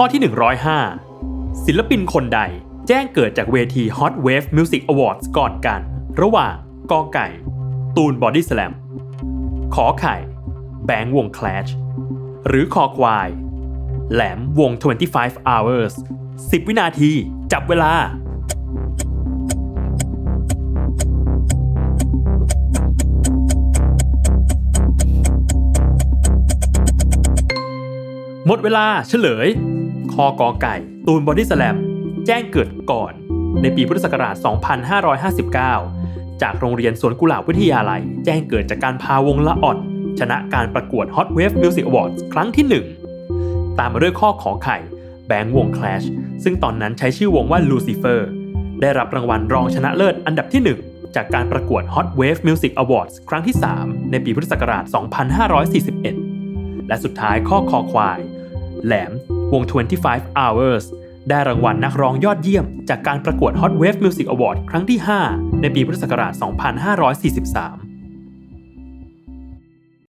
ข้อที่ 105 ศิลปินคนใดแจ้งเกิดจากเวที Hot Wave Music Awards ก่อนกัน ระหว่างกอไก่ ตูนบอดี้สแลมขอไข่ แบงค์วง Clash หรือคอควาย แหลมวง 25 hours 10 วินาที จับเวลาหมดเวลาเฉลย ข้อกอไก่ ตูนบอดี้สแลม แจ้งเกิดก่อน ในปีพุทธศักราช 2559 จากโรงเรียนสวนกุหลาบวิทยาลัย แจ้งเกิดจากการพาวงละอ่อน ชนะการประกวด Hot Wave Music Awards ครั้งที่ 1 ตามมาด้วยข้อขอไข่ แบงค์วง Clash ซึ่งตอนนั้นใช้ชื่อวงว่า Lucifer ได้รับรางวัลรองชนะเลิศอันดับที่ 1 จากการประกวด Hot Wave Music Awards ครั้งที่ 3 ในปีพุทธศักราช 2541 และสุดท้ายข้อคอควาย แหลม วง 25 hours ได้รางวัลนักร้องยอดเยี่ยม จากการประกวด Hot Wave Music Award ครั้งที่ 5 ในปีพุทธศักราช 2543